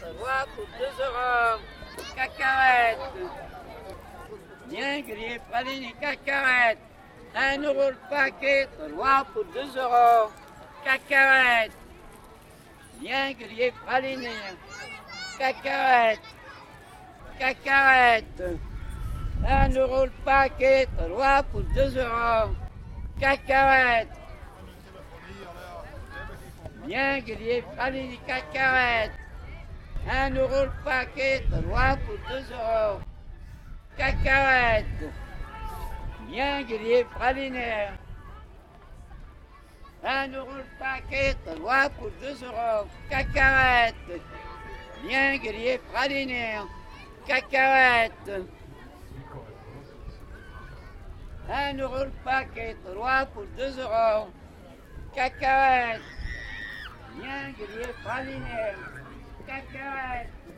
3 pour 2 euros. Cacahuète. Bien grillé, praline et cacahuète. 1 euro le paquet, 3 pour 2 euros. Cacahuète. Bien grillé, praliné. Cacahuète. Cacahuète. 1 euro le paquet, 3 pour 2 euros. Cacahuète. Bien grillé, praline et cacahuète. 1 euro le paquet, 3 pour 2 euros. Cacahuète. Bien grillé, praliné. 1 euro le paquet, 3 pour 2 euros. Cacahuète. Bien grillé, praliné. Cacahuète. 1 euro le paquet, 3 pour 2 euros. Cacahuète. Bien grillé, Good, good.